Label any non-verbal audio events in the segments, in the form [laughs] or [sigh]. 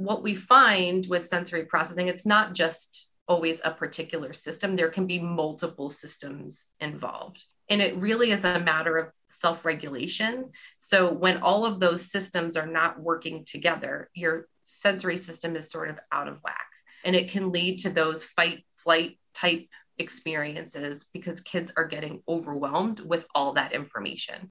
what we find with sensory processing, it's not just always a particular system, there can be multiple systems involved. And it really is a matter of self regulation. So, when all of those systems are not working together, your sensory system is sort of out of whack. And it can lead to those fight, flight type experiences because kids are getting overwhelmed with all that information.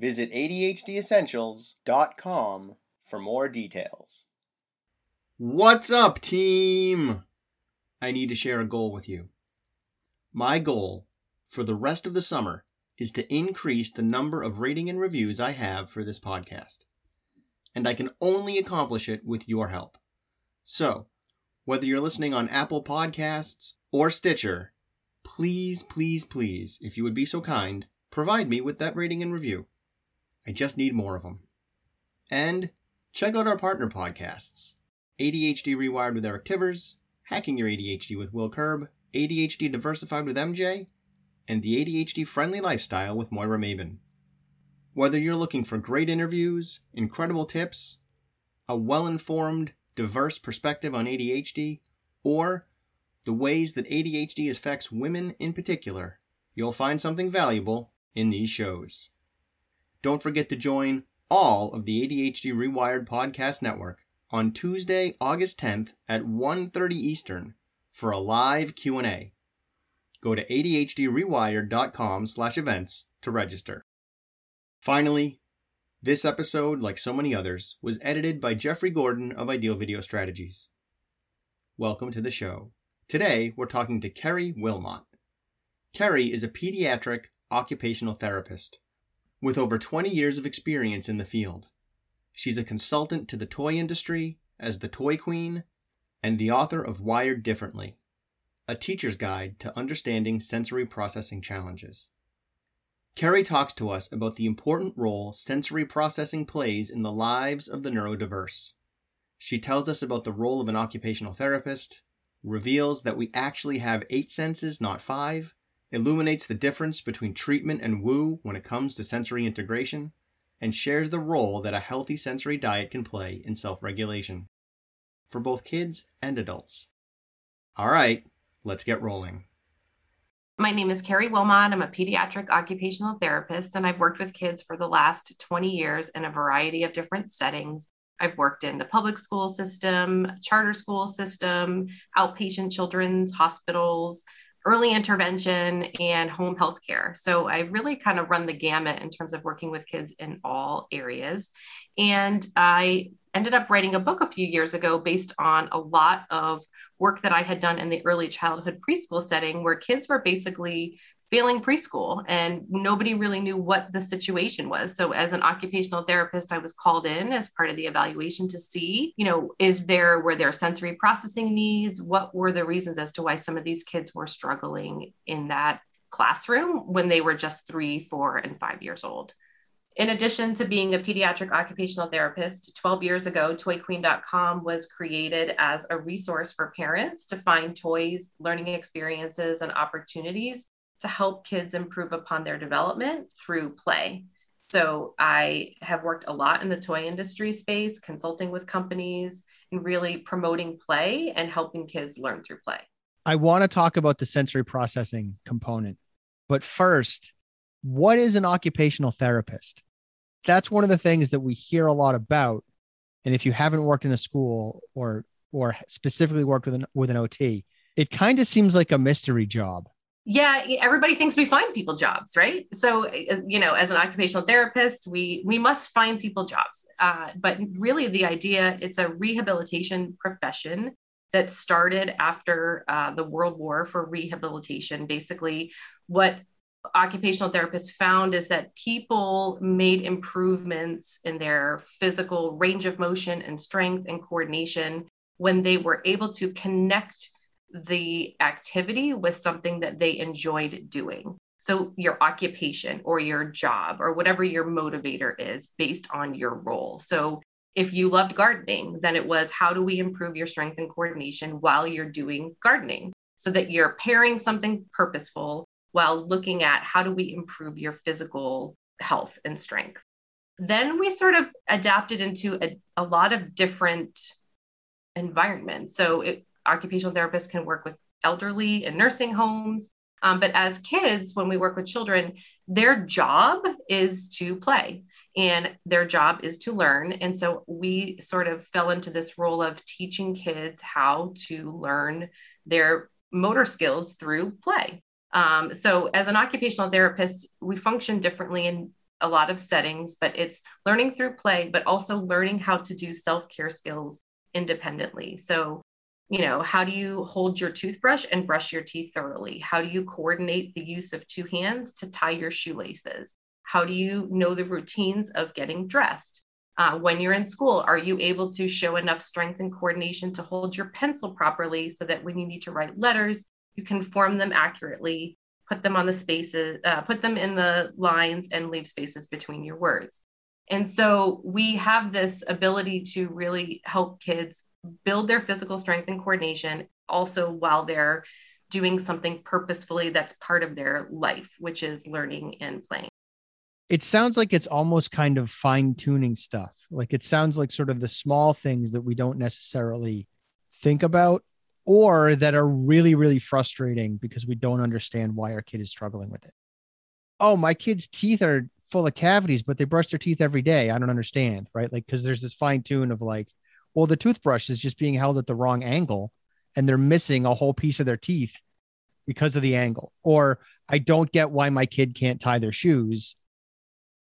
Visit ADHDessentials.com for more details. What's up, team? I need to share a goal with you. My goal for the rest of the summer is to increase the number of rating and reviews I have for this podcast. And I can only accomplish it with your help. So, whether you're listening on Apple Podcasts or Stitcher, please, please, please, if you would be so kind, provide me with that rating and review. I just need more of them. And check out our partner podcasts ADHD Rewired with Eric Tivers, Hacking Your ADHD with Will Curb, ADHD Diversified with MJ, and The ADHD Friendly Lifestyle with Moira Maybin. Whether you're looking for great interviews, incredible tips, a well informed, diverse perspective on ADHD, or the ways that ADHD affects women in particular, you'll find something valuable in these shows. Don't forget to join all of the ADHD Rewired podcast network on Tuesday, August 10th at 1:30 Eastern for a live Q&A. Go to adhdrewired.com/events to register. Finally, this episode, like so many others, was edited by Jeffrey Gordon of Ideal Video Strategies. Welcome to the show. Today, we're talking to Kerry Wilmot. Kerry is a pediatric occupational therapist with over 20 years of experience in the field. She's a consultant to the toy industry as the Toy Queen and the author of Wired Differently, a teacher's guide to understanding sensory processing challenges. Kerry talks to us about the important role sensory processing plays in the lives of the neurodiverse. She tells us about the role of an occupational therapist, reveals that we actually have eight senses, not five, illuminates the difference between treatment and woo when it comes to sensory integration, and shares the role that a healthy sensory diet can play in self regulation for both kids and adults. All right, let's get rolling. My name is Carrie Wilmot. I'm a pediatric occupational therapist, and I've worked with kids for the last 20 years in a variety of different settings. I've worked in the public school system, charter school system, outpatient children's hospitals, early intervention and home health care. So I really kind of run the gamut in terms of working with kids in all areas. And I ended up writing a book a few years ago based on a lot of work that I had done in the early childhood preschool setting where kids were basically failing preschool and nobody really knew what the situation was. So as an occupational therapist i was called in as part of the evaluation to see you know is there were there sensory processing needs? What were the reasons as to why some of these kids were struggling in that classroom when they were just three four and five years old? In addition to being a pediatric occupational therapist, 12 years ago, toyqueen.com was created as a resource for parents to find toys, learning experiences, and opportunities to help kids improve upon their development through play. So I have worked a lot in the toy industry space, consulting with companies and really promoting play and helping kids learn through play. I want to talk about the sensory processing component. But first, what is an occupational therapist? That's one of the things that we hear a lot about. And if you haven't worked in a school or or specifically worked with an with an OT, it kind of seems like a mystery job yeah everybody thinks we find people jobs right? So uh, you know as an occupational therapist we we must find people jobs. Uh, but really the idea it's a rehabilitation profession that started after uh, the world war for rehabilitation. Basically what occupational therapists found is that people made improvements in their physical range of motion and strength and coordination when they were able to connect the activity with something that they enjoyed doing. So, your occupation or your job or whatever your motivator is based on your role. So, if you loved gardening, then it was how do we improve your strength and coordination while you're doing gardening so that you're pairing something purposeful while looking at how do we improve your physical health and strength. Then we sort of adapted into a, a lot of different environments. So, it, occupational therapists can work with elderly in nursing homes. Um, but as kids, when we work with children, their job is to play and their job is to learn. And so we sort of fell into this role of teaching kids how to learn their motor skills through play. Um, so, as an occupational therapist, we function differently in a lot of settings, but it's learning through play, but also learning how to do self care skills independently. So, you know, how do you hold your toothbrush and brush your teeth thoroughly? How do you coordinate the use of two hands to tie your shoelaces? How do you know the routines of getting dressed? Uh, when you're in school, are you able to show enough strength and coordination to hold your pencil properly so that when you need to write letters, you can form them accurately, put them on the spaces, uh, put them in the lines, and leave spaces between your words? And so we have this ability to really help kids build their physical strength and coordination also while they're doing something purposefully that's part of their life, which is learning and playing. It sounds like it's almost kind of fine tuning stuff. Like it sounds like sort of the small things that we don't necessarily think about or that are really, really frustrating because we don't understand why our kid is struggling with it. Oh, my kid's teeth are full of cavities, but they brush their teeth every day. I don't understand, right? Like, because there's this fine tune of like, well, the toothbrush is just being held at the wrong angle and they're missing a whole piece of their teeth because of the angle. Or I don't get why my kid can't tie their shoes.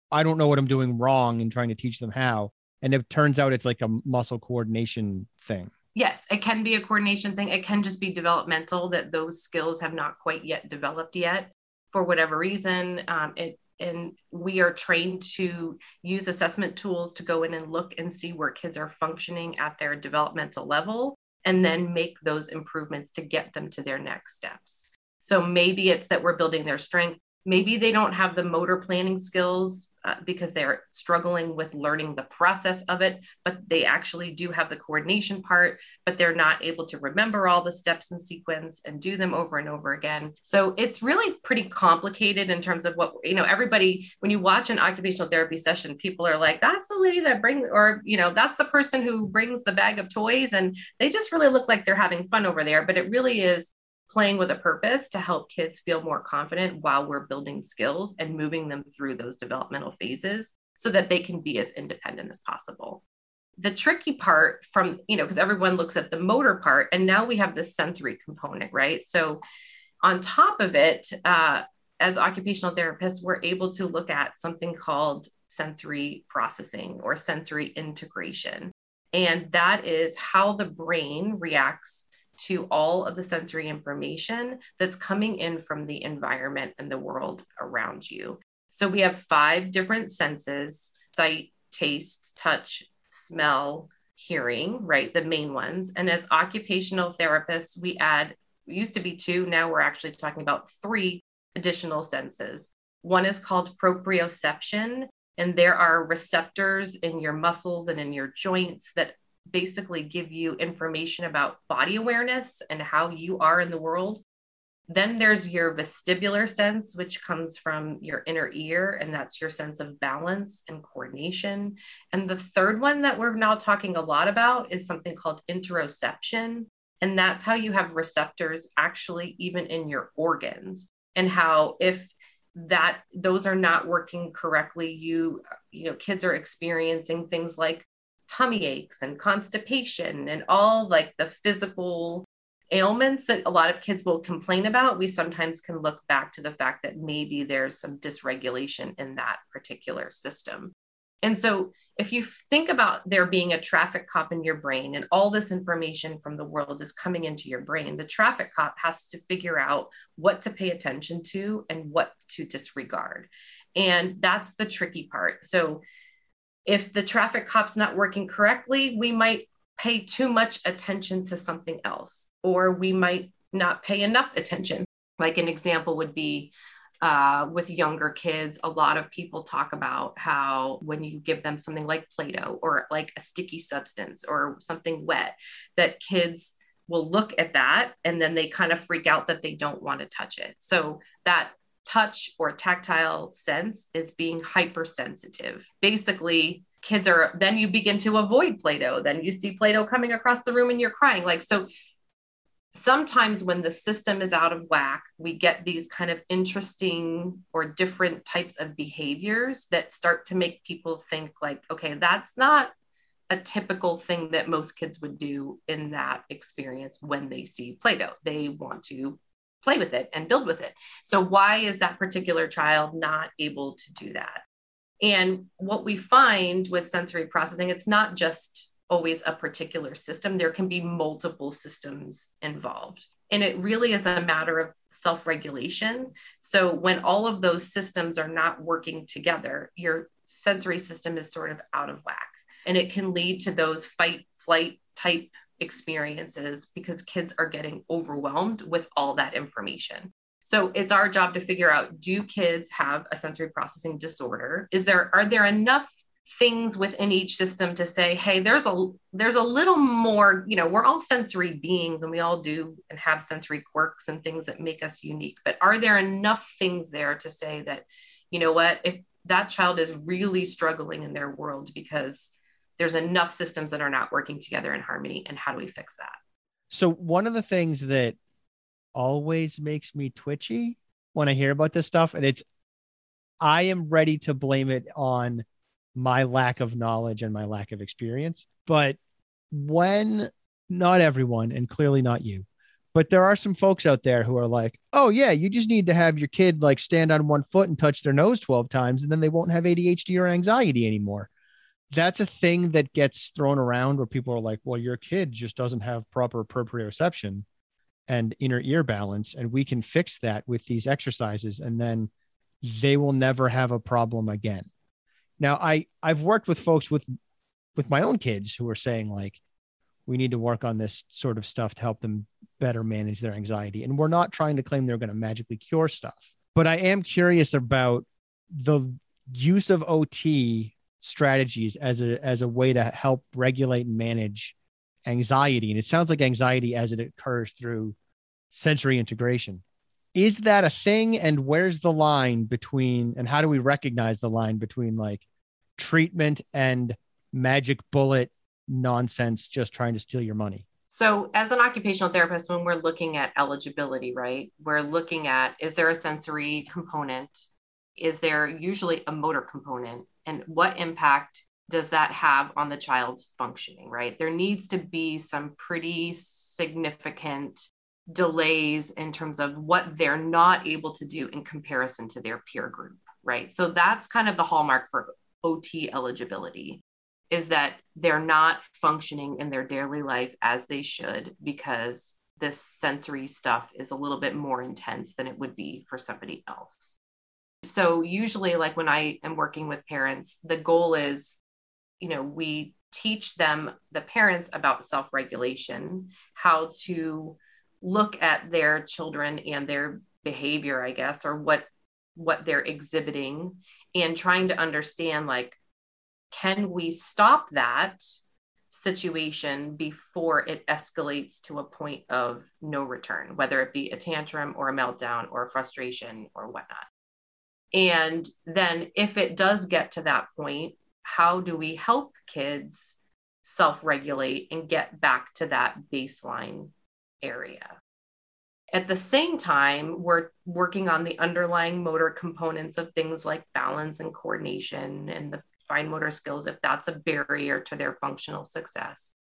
I don't know what I'm doing wrong in trying to teach them how. And it turns out it's like a muscle coordination thing. Yes, it can be a coordination thing. It can just be developmental that those skills have not quite yet developed yet for whatever reason. Um, it and we are trained to use assessment tools to go in and look and see where kids are functioning at their developmental level and then make those improvements to get them to their next steps. So maybe it's that we're building their strength. Maybe they don't have the motor planning skills uh, because they're struggling with learning the process of it, but they actually do have the coordination part, but they're not able to remember all the steps in sequence and do them over and over again. So it's really pretty complicated in terms of what, you know, everybody, when you watch an occupational therapy session, people are like, that's the lady that brings, or, you know, that's the person who brings the bag of toys. And they just really look like they're having fun over there. But it really is playing with a purpose to help kids feel more confident while we're building skills and moving them through those developmental phases so that they can be as independent as possible. The tricky part from, you know, because everyone looks at the motor part and now we have this sensory component, right? So on top of it, uh, as occupational therapists, we're able to look at something called sensory processing or sensory integration. And that is how the brain reacts to all of the sensory information that's coming in from the environment and the world around you. So we have five different senses sight, taste, touch, smell, hearing, right? The main ones. And as occupational therapists, we add, used to be two, now we're actually talking about three additional senses. One is called proprioception, and there are receptors in your muscles and in your joints that basically give you information about body awareness and how you are in the world. Then there's your vestibular sense, which comes from your inner ear, and that's your sense of balance and coordination. And the third one that we're now talking a lot about is something called interoception. And that's how you have receptors actually even in your organs, and how if that those are not working correctly you you know kids are experiencing things like tummy aches and constipation and all like the physical ailments that a lot of kids will complain about, we sometimes can look back to the fact that maybe there's some dysregulation in that particular system. And so if you think about there being a traffic cop in your brain and all this information from the world is coming into your brain, the traffic cop has to figure out what to pay attention to and what to disregard. And that's the tricky part. So if the traffic cop's not working correctly, we might pay too much attention to something else, or we might not pay enough attention. Like an example would be uh, with younger kids, a lot of people talk about how when you give them something like Play Doh or like a sticky substance or something wet, that kids will look at that and then they kind of freak out that they don't want to touch it. So that touch or tactile sense is being hypersensitive. Basically, kids are then you begin to avoid Play-Doh. Then you see Play-Doh coming across the room and you're crying. Like so sometimes when the system is out of whack, we get these kind of interesting or different types of behaviors that start to make people think, like, okay, that's not a typical thing that most kids would do in that experience when they see Play Doh. They want to play with it and build with it. So, why is that particular child not able to do that? And what we find with sensory processing, it's not just always a particular system. There can be multiple systems involved. And it really is a matter of self regulation. So when all of those systems are not working together, your sensory system is sort of out of whack. And it can lead to those fight, flight type experiences because kids are getting overwhelmed with all that information. So it's our job to figure out do kids have a sensory processing disorder? Is there are there enough things within each system to say hey there's a there's a little more you know we're all sensory beings and we all do and have sensory quirks and things that make us unique but are there enough things there to say that you know what if that child is really struggling in their world because there's enough systems that are not working together in harmony and how do we fix that so one of the things that always makes me twitchy when i hear about this stuff and it's i am ready to blame it on my lack of knowledge and my lack of experience. But when not everyone, and clearly not you, but there are some folks out there who are like, oh, yeah, you just need to have your kid like stand on one foot and touch their nose 12 times, and then they won't have ADHD or anxiety anymore. That's a thing that gets thrown around where people are like, well, your kid just doesn't have proper proprioception and inner ear balance. And we can fix that with these exercises. And then they will never have a problem again. Now, I I've worked with folks with with my own kids who are saying like, we need to work on this sort of stuff to help them better manage their anxiety. And we're not trying to claim they're going to magically cure stuff, but I am curious about the use of OT strategies as a as a way to help regulate and manage anxiety. And it sounds like anxiety as it occurs through sensory integration. Is that a thing? And where's the line between and how do we recognize the line between like treatment and magic bullet nonsense just trying to steal your money? So as an occupational therapist when we're looking at eligibility right we're looking at is there a sensory component? Is there usually a motor component and what impact does that have on the child's functioning right there needs to be some pretty significant delays in terms of what they're not able to do in comparison to their peer group, right? So that's kind of the hallmark for OT eligibility is that they're not functioning in their daily life as they should because this sensory stuff is a little bit more intense than it would be for somebody else. So usually like when I am working with parents, the goal is you know, we teach them the parents about self-regulation, how to look at their children and their behavior i guess or what what they're exhibiting and trying to understand like can we stop that situation before it escalates to a point of no return whether it be a tantrum or a meltdown or frustration or whatnot and then if it does get to that point how do we help kids self-regulate and get back to that baseline area. At the same time, we're working on the underlying motor components of things like balance and coordination and the fine motor skills if that's a barrier to their functional success.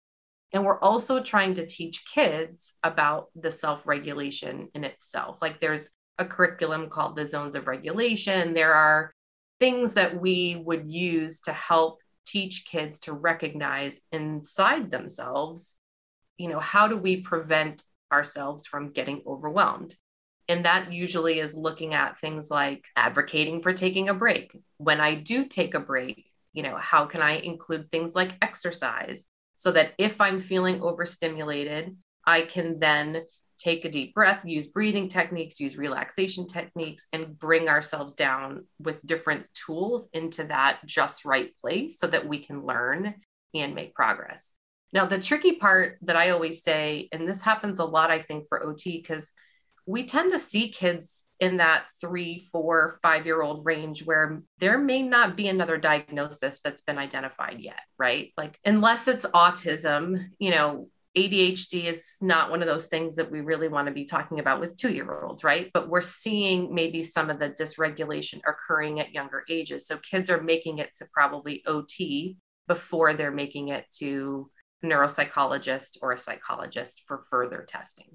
And we're also trying to teach kids about the self regulation in itself. Like there's a curriculum called the zones of regulation. There are things that we would use to help teach kids to recognize inside themselves, you know, how do we prevent ourselves from getting overwhelmed? And that usually is looking at things like advocating for taking a break. When I do take a break, you know, how can I include things like exercise so that if I'm feeling overstimulated, I can then take a deep breath, use breathing techniques, use relaxation techniques, and bring ourselves down with different tools into that just right place so that we can learn and make progress. Now, the tricky part that I always say, and this happens a lot, I think, for OT, because we tend to see kids in that three, four, five year old range where there may not be another diagnosis that's been identified yet, right? Like, unless it's autism, you know, ADHD is not one of those things that we really want to be talking about with two year olds, right? But we're seeing maybe some of the dysregulation occurring at younger ages. So kids are making it to probably OT before they're making it to neuropsychologist or a psychologist for further testing.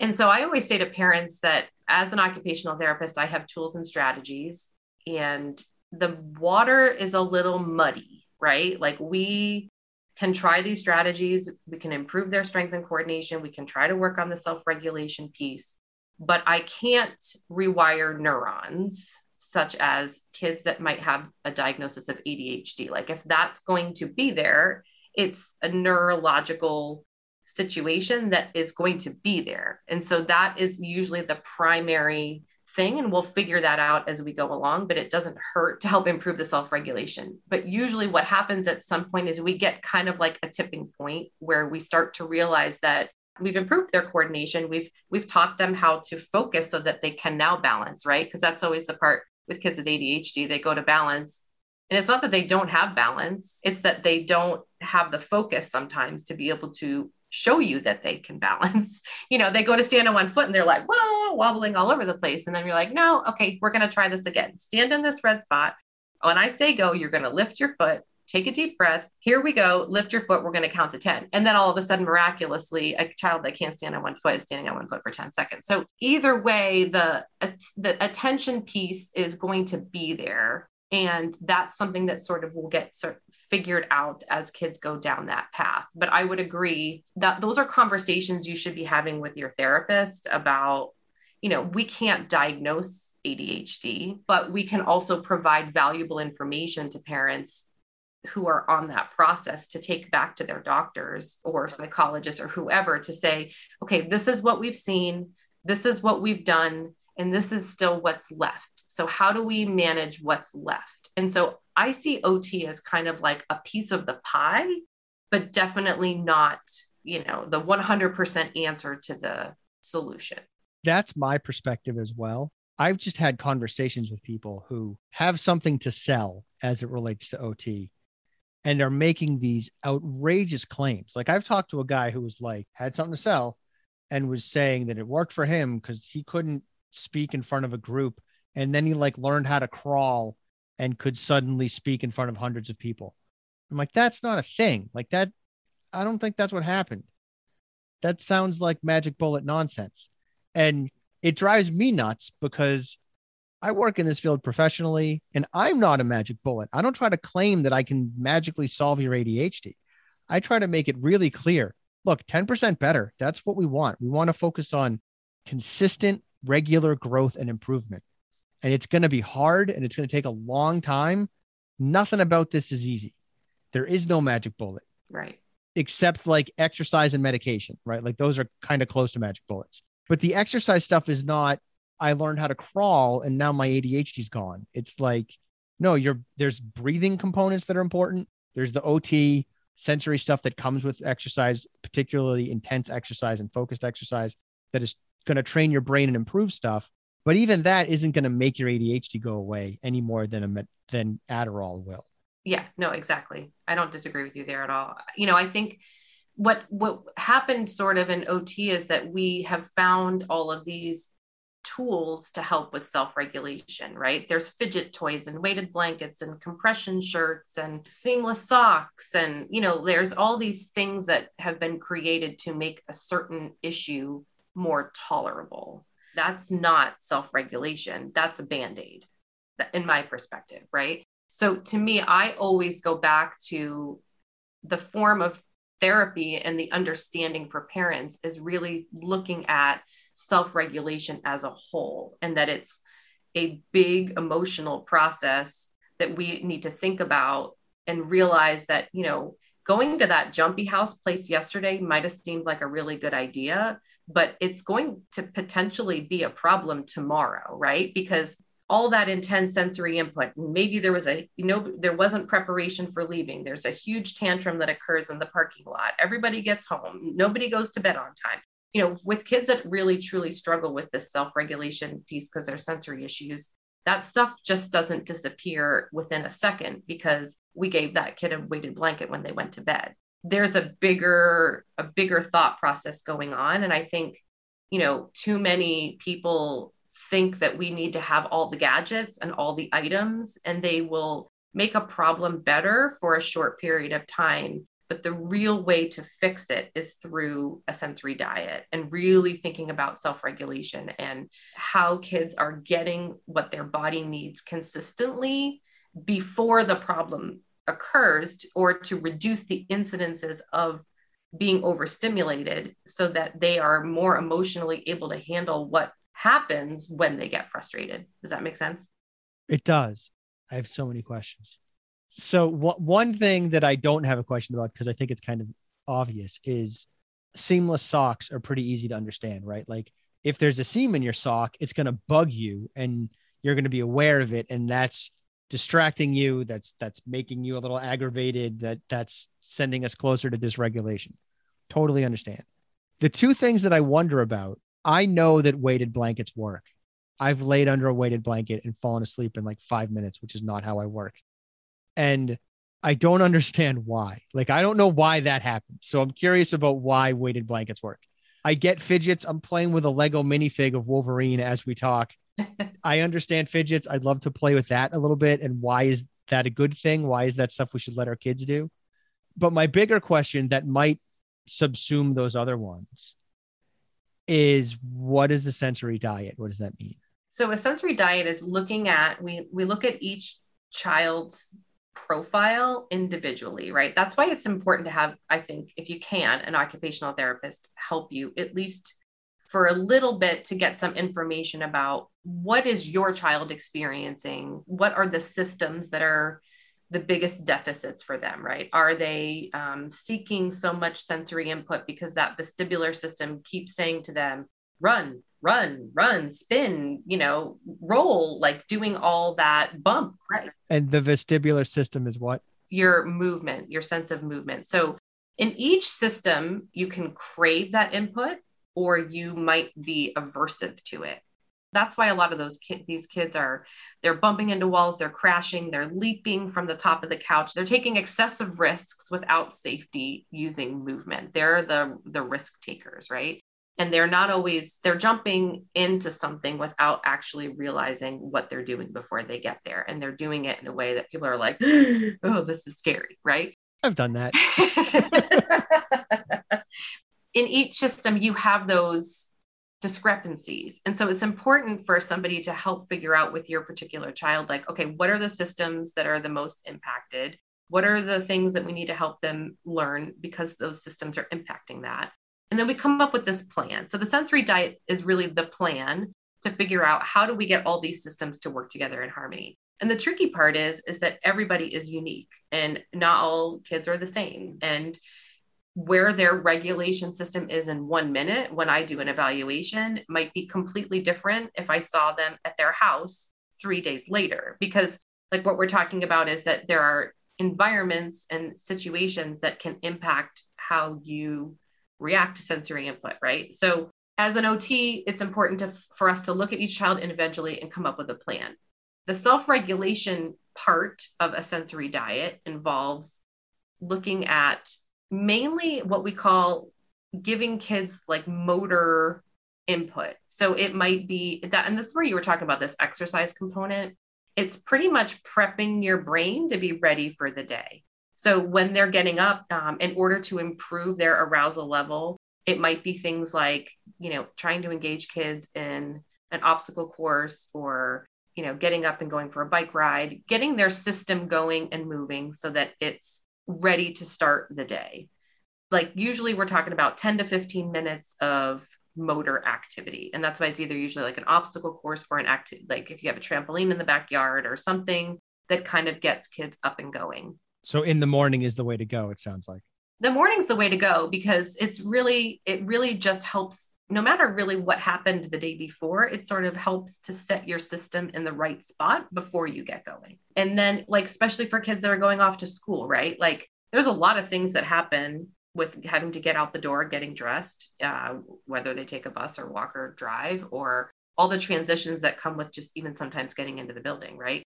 And so I always say to parents that as an occupational therapist, I have tools and strategies, and the water is a little muddy, right? Like we can try these strategies, we can improve their strength and coordination, we can try to work on the self regulation piece, but I can't rewire neurons such as kids that might have a diagnosis of ADHD. Like if that's going to be there, it's a neurological situation that is going to be there. And so that is usually the primary thing and we'll figure that out as we go along but it doesn't hurt to help improve the self-regulation. But usually what happens at some point is we get kind of like a tipping point where we start to realize that we've improved their coordination. We've we've taught them how to focus so that they can now balance right? Because that's always the part with kids with ADHD they go to balance. And it's not that they don't have balance it's that they don't have the focus sometimes to be able to show you that they can balance. [laughs] You know, they go to stand on one foot and they're like, whoa, wobbling all over the place. And then you're like, no, okay, we're going to try this again. Stand in this red spot. When I say go, you're going to lift your foot, take a deep breath. Here we go. Lift your foot. We're going to count to 10. And then all of a sudden, miraculously, a child that can't stand on one foot is standing on one foot for 10 seconds. So either way, the, the attention piece is going to be there and that's something that sort of will get sort figured out as kids go down that path but i would agree that those are conversations you should be having with your therapist about you know we can't diagnose adhd but we can also provide valuable information to parents who are on that process to take back to their doctors or psychologists or whoever to say okay this is what we've seen this is what we've done and this is still what's left so, how do we manage what's left? And so I see OT as kind of like a piece of the pie, but definitely not, you know, the 100% answer to the solution. That's my perspective as well. I've just had conversations with people who have something to sell as it relates to OT and are making these outrageous claims. Like I've talked to a guy who was like, had something to sell and was saying that it worked for him because he couldn't speak in front of a group and then he like learned how to crawl and could suddenly speak in front of hundreds of people. I'm like, that's not a thing. Like that, I don't think that's what happened. That sounds like magic bullet nonsense. And it drives me nuts because I work in this field professionally and I'm not a magic bullet. I don't try to claim that I can magically solve your ADHD. I try to make it really clear. Look, 10% better. That's what we want. We want to focus on consistent, regular growth and improvement and it's going to be hard and it's going to take a long time. Nothing about this is easy. There is no magic bullet. Right. Except like exercise and medication, right? Like those are kind of close to magic bullets. But the exercise stuff is not, I learned how to crawl and now my ADHD's gone. It's like, no, you're there's breathing components that are important. There's the OT sensory stuff that comes with exercise, particularly intense exercise and focused exercise that is going to train your brain and improve stuff. But even that isn't going to make your ADHD go away any more than a than Adderall will. Yeah, no, exactly. I don't disagree with you there at all. You know, I think what what happened sort of in OT is that we have found all of these tools to help with self-regulation, right? There's fidget toys and weighted blankets and compression shirts and seamless socks and you know, there's all these things that have been created to make a certain issue more tolerable that's not self regulation, that's a band aid. in my perspective, right? So to me, I always go back to the form of therapy and the understanding for parents is really looking at self regulation as a whole and that it's a big emotional process that we need to think about and realize that, you know, going to that jumpy house place yesterday might have seemed like a really good idea, but it's going to potentially be a problem tomorrow, right? Because all that intense sensory input maybe there was a you know there wasn't preparation for leaving. There's a huge tantrum that occurs in the parking lot. Everybody gets home. Nobody goes to bed on time. You know with kids that really truly struggle with this self-regulation piece because they're sensory issues that stuff just doesn't disappear within a second because we gave that kid a weighted blanket when they went to bed there's a bigger a bigger thought process going on. And i think you know too many people think that we need to have all the gadgets and all the items and they will make a problem better for a short period of time. But the real way to fix it is through a sensory diet and really thinking about self regulation and how kids are getting what their body needs consistently before the problem occurs or to reduce the incidences of being overstimulated so that they are more emotionally able to handle what happens when they get frustrated. Does that make sense? It does. I have so many questions. So one thing that I don't have a question about because I think it's kind of obvious is seamless socks are pretty easy to understand, right? Like if there's a seam in your sock, it's going to bug you and you're going to be aware of it and that's distracting you, that's that's making you a little aggravated, that that's sending us closer to dysregulation. Totally understand. The two things that I wonder about, I know that weighted blankets work. I've laid under a weighted blanket and fallen asleep in like 5 minutes, which is not how I work. And I don't [laughs] understand why. Like, I don't know why that happens. So I'm curious about why weighted blankets work. I get fidgets. I'm playing with a Lego minifig of Wolverine as we talk. I understand fidgets. I'd love to play with that a little bit. And why is that a good thing? Why is that stuff we should let our kids do? But my bigger question that might subsume those other ones is what is a sensory diet? What does that mean? So a sensory diet is looking at we we look at each child's profile individually, right? That's why it's important to have, I think, if you can, an occupational therapist help you at least for a little bit to get some information about what is your child experiencing? What are the systems that are the biggest deficits for them, right? Are they um, seeking so much sensory input because that vestibular system keeps saying to them, run, run, run, spin, you know, roll, like doing all that bump, right? And the vestibular system is what? Your movement, your sense of movement. So in each system, you can crave that input or you might be aversive to it. That's why a lot of those kids, these kids are, they're bumping into walls, they're crashing, they're leaping from the top of the couch, they're taking excessive risks without safety using movement. They're the the risk takers, right? and they're not always they're jumping into something without actually realizing what they're doing before they get there and they're doing it in a way that people are like [gasps] oh this is scary right i've done that [laughs] in each system you have those discrepancies and so it's important for somebody to help figure out with your particular child like okay what are the systems that are the most impacted what are the things that we need to help them learn because those systems are impacting that and then we come up with this plan. So the sensory diet is really the plan to figure out how do we get all these systems to work together in harmony. And the tricky part is is that everybody is unique and not all kids are the same. And where their regulation system is in one minute when I do an evaluation might be completely different if I saw them at their house three days later. Because, like, what we're talking about is that there are environments and situations that can impact how you react to sensory input, right? So as an OT, it's important to, for us to look at each child individually and come up with a plan. The self regulation part of a sensory diet involves looking at mainly what we call giving kids like motor input. So it might be that, and that's where you were talking about this exercise component. It's pretty much prepping your brain to be ready for the day. So when they're getting up, um, in order to improve their arousal level, it might be things like, you know, trying to engage kids in an obstacle course or you know, getting up and going for a bike ride, getting their system going and moving so that it's ready to start the day. Like usually we're talking about 10 to 15 minutes of motor activity. And that's why it's either usually like an obstacle course or an active, like if you have a trampoline in the backyard or something that kind of gets kids up and going. So in the morning is the way to go, it sounds like. The morning's the way to go because it's really, it really just helps no matter really what happened the day before, it sort of helps to set your system in the right spot before you get going. And then, like, especially for kids that are going off to school, right? Like, there's a lot of things that happen with having to get out the door, getting dressed, uh, whether they take a bus or walk or drive, or all the transitions that come with just even sometimes getting into the building, right?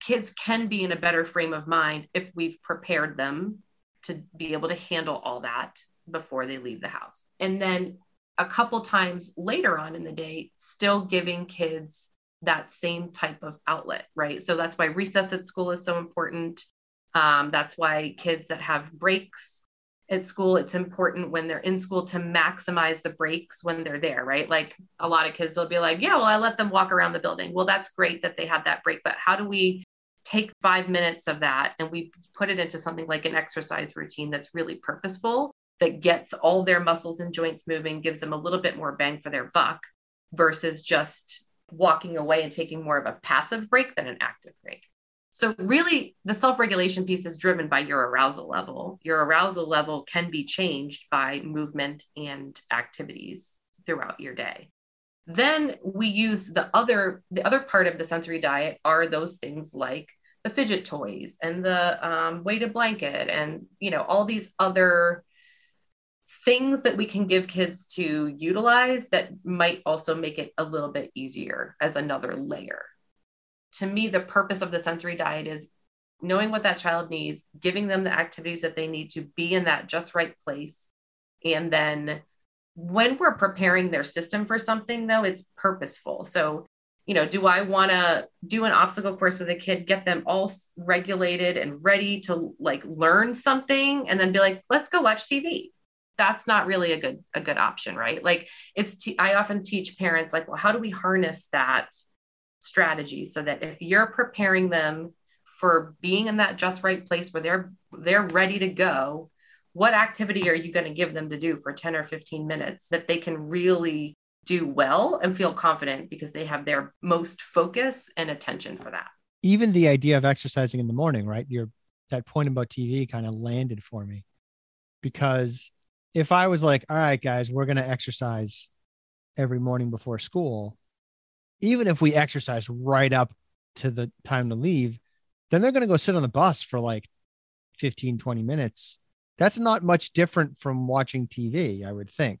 Kids can be in a better frame of mind if we've prepared them to be able to handle all that before they leave the house. And then a couple times later on in the day, still giving kids that same type of outlet, right? So that's why recess at school is so important. Um, that's why kids that have breaks at school, it's important when they're in school to maximize the breaks when they're there, right? Like a lot of kids will be like, yeah, well, I let them walk around the building. Well, that's great that they have that break, but how do we take five minutes of that and we put it into something like an exercise routine that's really purposeful that gets all their muscles and joints moving, gives them a little bit more bang for their buck versus just walking away and taking more of a passive break than an active break. So, really, the self regulation piece is driven by your arousal level. Your arousal level can be changed by movement and activities throughout your day. Then we use the other the other part of the sensory diet are those things like the fidget toys and the um, weighted blanket and you know all these other things that we can give kids to utilize that might also make it a little bit easier as another layer. To me, the purpose of the sensory diet is knowing what that child needs, giving them the activities that they need to be in that just right place. And then when we're preparing their system for something, though, it's purposeful. So, you know, do I want to do an obstacle course with a kid, get them all regulated and ready to like learn something, and then be like, let's go watch TV? That's not really a good a good option right? Like it's t- I often teach parents like well how do we harness that strategy so that if you're preparing them for being in that just right place where they're they're ready to go what activity are you going to give them to do for 10 or 15 minutes that they can really do well and feel confident because they have their most focus and attention for that? Even the idea of exercising in the morning right? Your that point about tv kind of landed for me because if I was like, all right, guys, we're going to exercise every morning before school, even if we exercise right up to the time to leave, then they're going to go sit on the bus for like 15, 20 minutes. That's not much different from watching TV, I would think.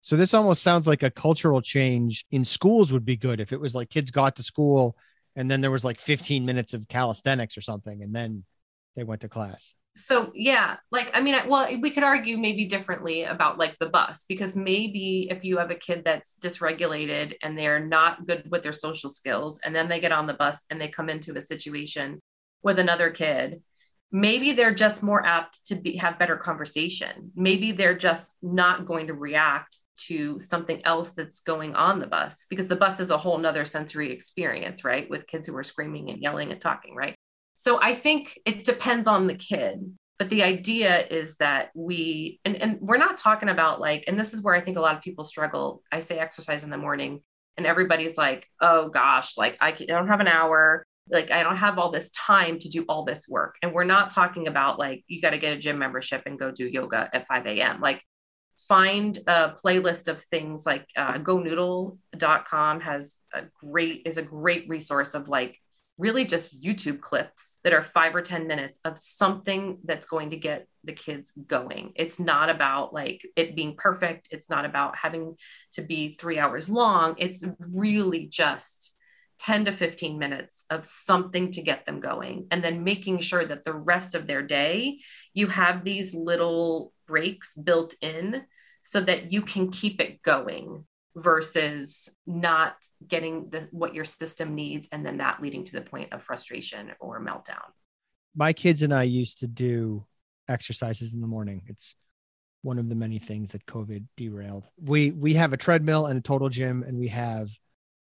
So this almost sounds like a cultural change in schools would be good if it was like kids got to school and then there was like 15 minutes of calisthenics or something and then they went to class so yeah like i mean well we could argue maybe differently about like the bus because maybe if you have a kid that's dysregulated and they're not good with their social skills and then they get on the bus and they come into a situation with another kid maybe they're just more apt to be have better conversation. Maybe they're just not going to react to something else that's going on the bus because the bus is a whole nother sensory experience right with kids who are screaming and yelling and talking right so I think it depends on the kid. But the idea is that we, and, and we're not talking about like, and this is where I think a lot of people struggle. I say exercise in the morning, and everybody's like, oh gosh, like I, can, I don't have an hour. Like I don't have all this time to do all this work. And we're not talking about like, you got to get a gym membership and go do yoga at 5 a.m. Like find a playlist of things like uh, gonoodle.com has a great is a great resource of like really just YouTube clips that are five or 10 minutes of something that's going to get the kids going. It's not about like it being perfect. It's not about having to be three hours long. It's really just 10 to 15 minutes of something to get them going. And then making sure that the rest of their day, you have these little breaks built in so that you can keep it going versus not getting the, what your system needs and then that leading to the point of frustration or meltdown. My kids and i used to do exercises in the morning. It's one of the many things that covid derailed. We we have a treadmill and a total gym and we have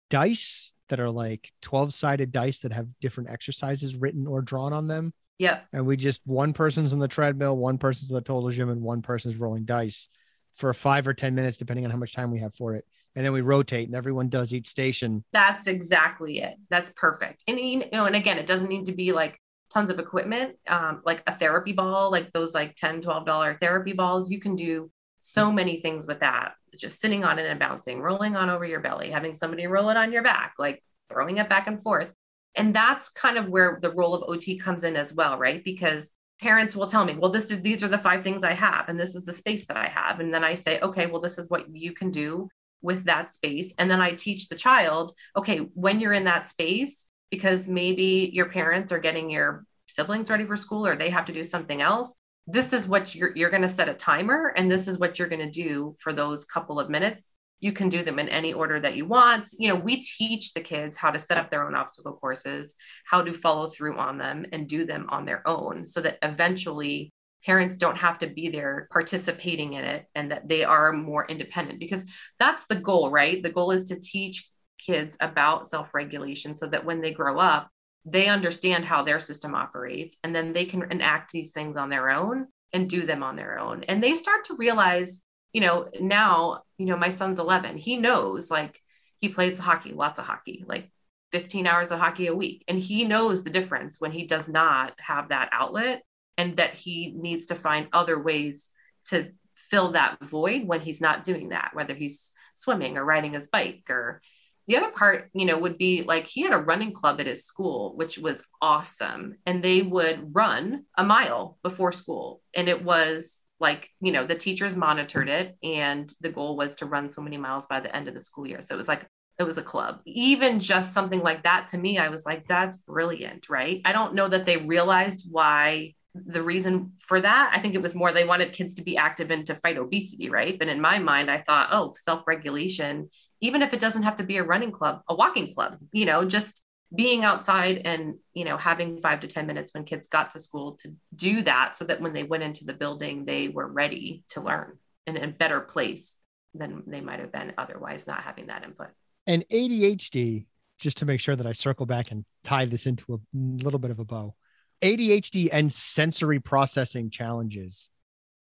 dice that are like 12 sided dice that have different exercises written or drawn on them. yeah And we just, one person's on the treadmill, one person's on the total gym, and one person's rolling dice for five or 10 minutes, depending on how much time we have for it. And then we rotate and everyone does each station. That's exactly it. That's perfect. And, you know, and again, it doesn't need to be like tons of equipment, um, like a therapy ball, like those like 10, $12 therapy balls. You can do so many things with that. Just sitting on it and bouncing, rolling on over your belly, having somebody roll it on your back, like throwing it back and forth. And that's kind of where the role of OT comes in as well, right? Because parents will tell me, well, this is these are the five things I have, and this is the space that I have. And then I say, okay, well, this is what you can do with that space. And then I teach the child, okay, when you're in that space, because maybe your parents are getting your siblings ready for school or they have to do something else this is what you're you're going to set a timer and this is what you're going to do for those couple of minutes you can do them in any order that you want. You know we teach the kids how to set up their own obstacle courses how to follow through on them and do them on their own so that eventually parents don't have to be there participating in it and that they are more independent because that's the goal right? The goal is to teach kids about self-regulation so that when they grow up they understand how their system operates and then they can enact these things on their own and do them on their own. And they start to realize you know now you know my son's 11 he knows like he plays hockey lots of hockey like 15 hours of hockey a week. And he knows the difference when he does not have that outlet and that he needs to find other ways to fill that void when he's not doing that whether he's swimming or riding his bike or the other part you know would be like he had a running club at his school which was awesome. And they would run a mile before school. And it was like you know the teachers monitored it and the goal was to run so many miles by the end of the school year. So it was like it was a club. Even just something like that to me i was like that's brilliant right? I don't know that they realized why the reason for that. I think it was more they wanted kids to be active and to fight obesity right? But in my mind i thought oh self-regulation even if it doesn't have to be a running club, a walking club, you know, just being outside and, you know, having five to 10 minutes when kids got to school to do that so that when they went into the building, they were ready to learn in a better place than they might have been otherwise not having that input. And ADHD, just to make sure that I circle back and tie this into a little bit of a bow, ADHD and sensory processing challenges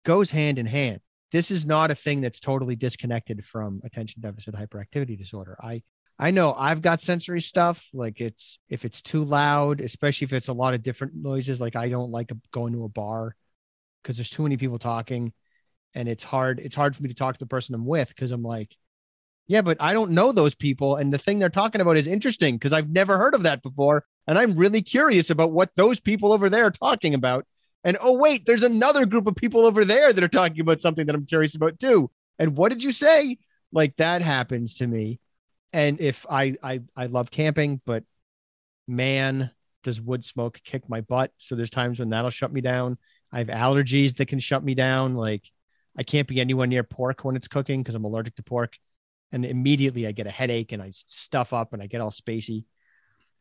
goes hand in hand this is not a thing that's totally disconnected from attention deficit hyperactivity disorder. I I know I've got sensory stuff like it's if it's too loud, especially if it's a lot of different noises like I don't like going to a bar because there's too many people talking and it's hard it's hard for me to talk to the person I'm with cuz I'm like yeah, but I don't know those people and the thing they're talking about is interesting because I've never heard of that before and I'm really curious about what those people over there are talking about and oh, wait, there's another group of people over there that are talking about something that I'm curious about too. And what did you say? Like that happens to me. And if I I I love camping, but man, does wood smoke kick my butt. So there's times when that'll shut me down. I have allergies that can shut me down. Like I can't be anywhere near pork when it's cooking because I'm allergic to pork. And immediately I get a headache and I stuff up and I get all spacey.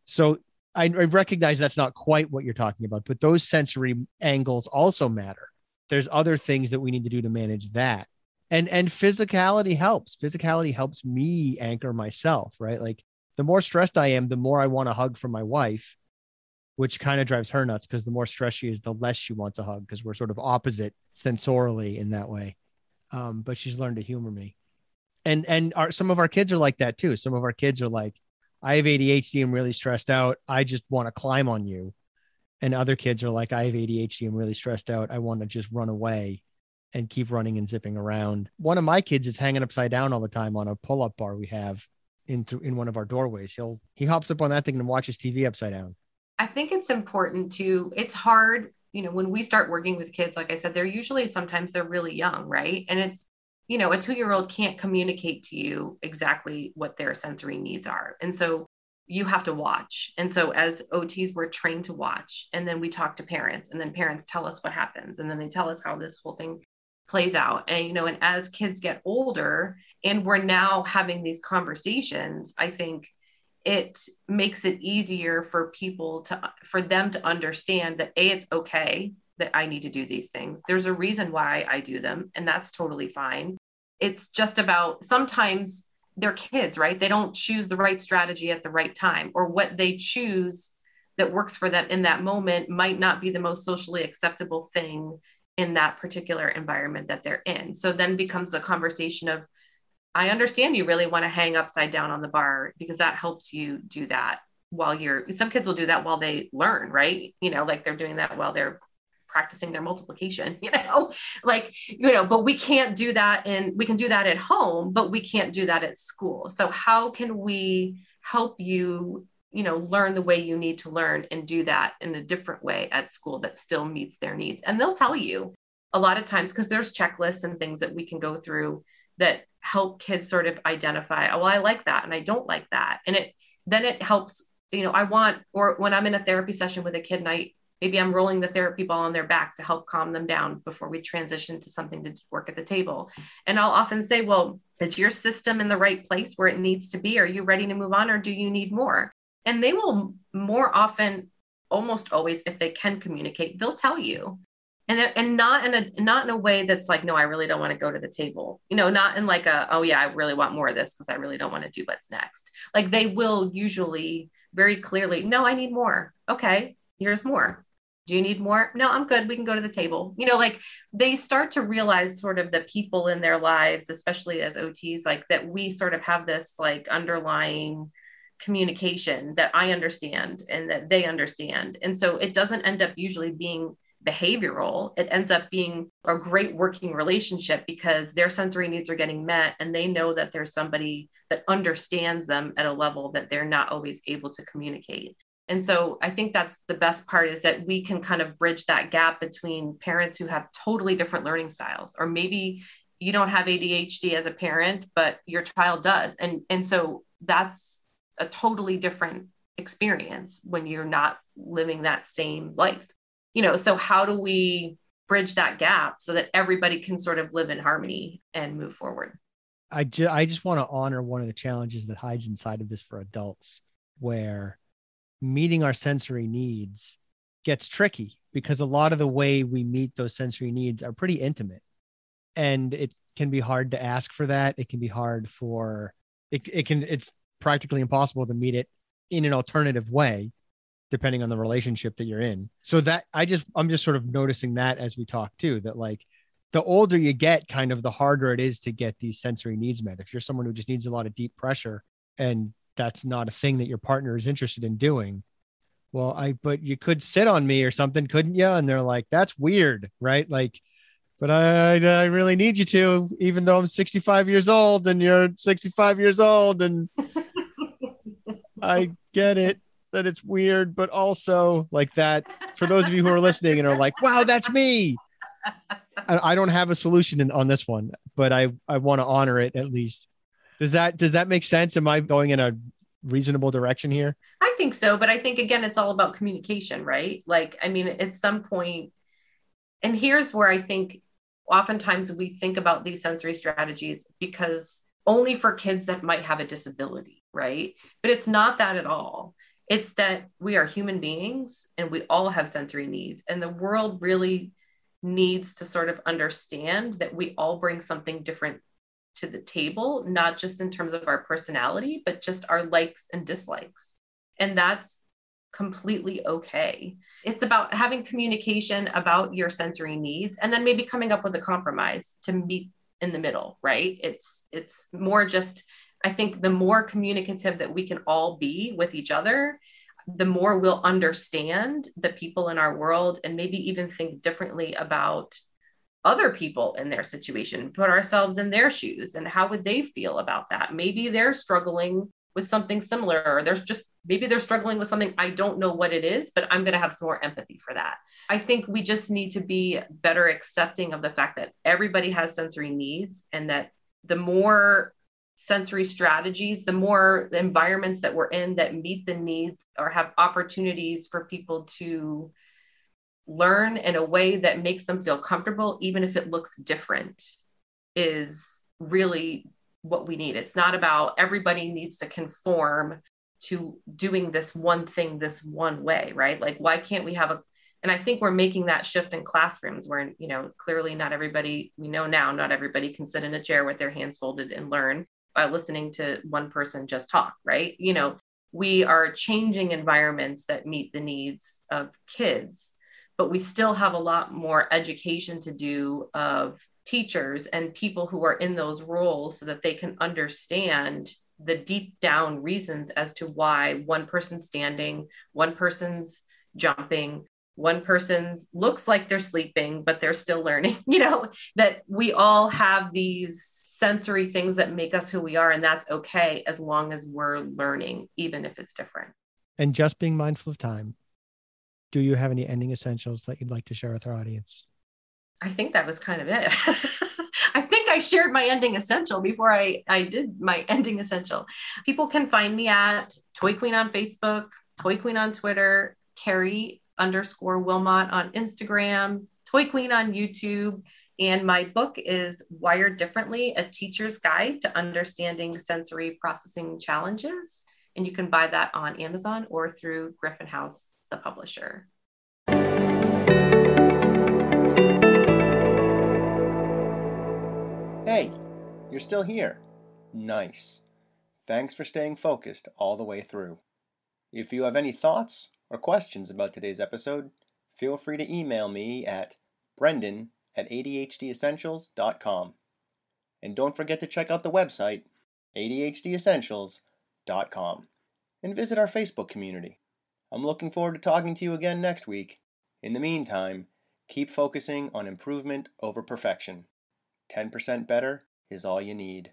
So I, I recognize that's not quite what you're talking about, but those sensory angles also matter. There's other things that we need to do to manage that. And and physicality helps. Physicality helps me anchor myself, right? Like the more stressed I am, the more I want a hug from my wife, which kind of drives her nuts because the more stressed she is, the less she wants a hug because we're sort of opposite sensorially in that way. Um, but she's learned to humor me. And and our some of our kids are like that too. Some of our kids are like, I have ADHD. I'm really stressed out. I just want to climb on you. And other kids are like, I have ADHD. I'm really stressed out. I want to just run away and keep running and zipping around. One of my kids is hanging upside down all the time on a pull up bar we have in th- in one of our doorways. He'll he hops up on that thing and watches TV upside down. I think it's important to. It's hard, you know, when we start working with kids. Like I said, they're usually sometimes they're really young, right? And it's you know, a two year old can't communicate to you exactly what their sensory needs are. And so you have to watch. And so as OTs, we're trained to watch. And then we talk to parents, and then parents tell us what happens. And then they tell us how this whole thing plays out. And, you know, and as kids get older and we're now having these conversations, I think it makes it easier for people to, for them to understand that A, it's okay that I need to do these things. There's a reason why I do them, and that's totally fine. It's just about sometimes they're kids, right? They don't choose the right strategy at the right time, or what they choose that works for them in that moment might not be the most socially acceptable thing in that particular environment that they're in. So then becomes the conversation of, I understand you really want to hang upside down on the bar because that helps you do that while you're, some kids will do that while they learn, right? You know, like they're doing that while they're practicing their multiplication, [laughs] you know, like, you know, but we can't do that in, we can do that at home, but we can't do that at school. So how can we help you you know learn the way you need to learn and do that in a different way at school that still meets their needs. And they'll tell you a lot of times because there's checklists and things that we can go through that help kids sort of identify oh well i like that and i don't like that. And it then it helps you know i want or when i'm in a therapy session with a kid and i maybe i'm rolling the therapy ball on their back to help calm them down before we transition to something to work at the table. And i'll often say well is your system in the right place where it needs to be? Are you ready to move on or do you need more and they will more often almost always if they can communicate they'll tell you. And and not in a not in a way that's like no i really don't want to go to the table. You know not in like a oh yeah i really want more of this because i really don't want to do what's next. Like they will usually very clearly no i need more. Okay here's more. Do you need more? No i'm good. We can go to the table. You know like they start to realize sort of the people in their lives especially as ots like that we sort of have this like underlying communication that I understand and that they understand. And so it doesn't end up usually being behavioral. It ends up being a great working relationship because their sensory needs are getting met and they know that there's somebody that understands them at a level that they're not always able to communicate. And so I think that's the best part is that we can kind of bridge that gap between parents who have totally different learning styles or maybe you don't have ADHD as a parent but your child does. And and so that's a totally different experience when you're not living that same life. You know so how do we bridge that gap so that everybody can sort of live in harmony and move forward? I, ju- I just want to honor one of the challenges that hides inside of this for adults where meeting our sensory needs gets tricky because a lot of the way we meet those sensory needs are pretty intimate. And it can be hard to ask for that. It can be hard for it, it can it's practically impossible to meet it in an alternative way depending on the relationship that you're in. So that i just i'm just sort of noticing that as we talk too that like the older you get kind of the harder it is to get these sensory needs met. If you're someone who just needs a lot of deep pressure and that's not a thing that your partner is interested in doing well i but you could sit on me or something couldn't you and they're like that's weird right? Like but I, I really need you to, even though I'm 65 years old and you're 65 years old and I get it that it's weird, but also like that for those of you who are listening and are like, wow, that's me. I, I don't have a solution in, on this one, but I, I want to honor it at least. Does that, does that make sense? Am I going in a reasonable direction here? I think so. But I think again, it's all about communication, right? Like, I mean, at some point, and here's where I think oftentimes we think about these sensory strategies because only for kids that might have a disability, right? But it's not that at all. It's that we are human beings and we all have sensory needs. And the world really needs to sort of understand that we all bring something different to the table, not just in terms of our personality, but just our likes and dislikes. And that's completely okay. It's about having communication about your sensory needs and then maybe coming up with a compromise to meet in the middle, right? It's it's more just I think the more communicative that we can all be with each other, the more we'll understand the people in our world and maybe even think differently about other people in their situation, put ourselves in their shoes and how would they feel about that? Maybe they're struggling with something similar or there's just maybe they're struggling with something i don't know what it is but i'm going to have some more empathy for that i think we just need to be better accepting of the fact that everybody has sensory needs and that the more sensory strategies the more the environments that we're in that meet the needs or have opportunities for people to learn in a way that makes them feel comfortable even if it looks different is really what we need. It's not about everybody needs to conform to doing this one thing this one way, right? Like, why can't we have a and I think we're making that shift in classrooms where, you know, clearly not everybody, we know now, not everybody can sit in a chair with their hands folded and learn. By listening to one person just talk, right? You know, we are changing environments that meet the needs of kids, but we still have a lot more education to do of teachers and people who are in those roles so that they can understand the deep down reasons as to why one person's standing, one person's jumping, one person's looks like they're sleeping, but they're still learning. [laughs] You know, that we all have these sensory things that make us who we are, and that's okay as long as we're learning, even if it's different. And just being mindful of time. Do you have any ending essentials that you'd like to share with our audience? I think that was kind of it. [laughs] I think I shared my ending essential before I, I did my [laughs] ending essential. People can find me at Toy Queen on Facebook, Toy Queen on Twitter, Carrie underscore Wilmot on Instagram, Toy Queen on YouTube. And my book is Wired Differently A Teacher's Guide to Understanding Sensory Processing Challenges. And you can buy that on Amazon or through Griffin House, the publisher. Hey, you're still here. Nice. Thanks for staying focused all the way through. If you have any thoughts or questions about today's episode, feel free to email me at brendan at adhdessentials.com. And don't forget to check out the website, adhdessentials.com, and visit our Facebook community. I'm looking forward to talking to you again next week. In the meantime, keep focusing on improvement over perfection. 10% better is all you need.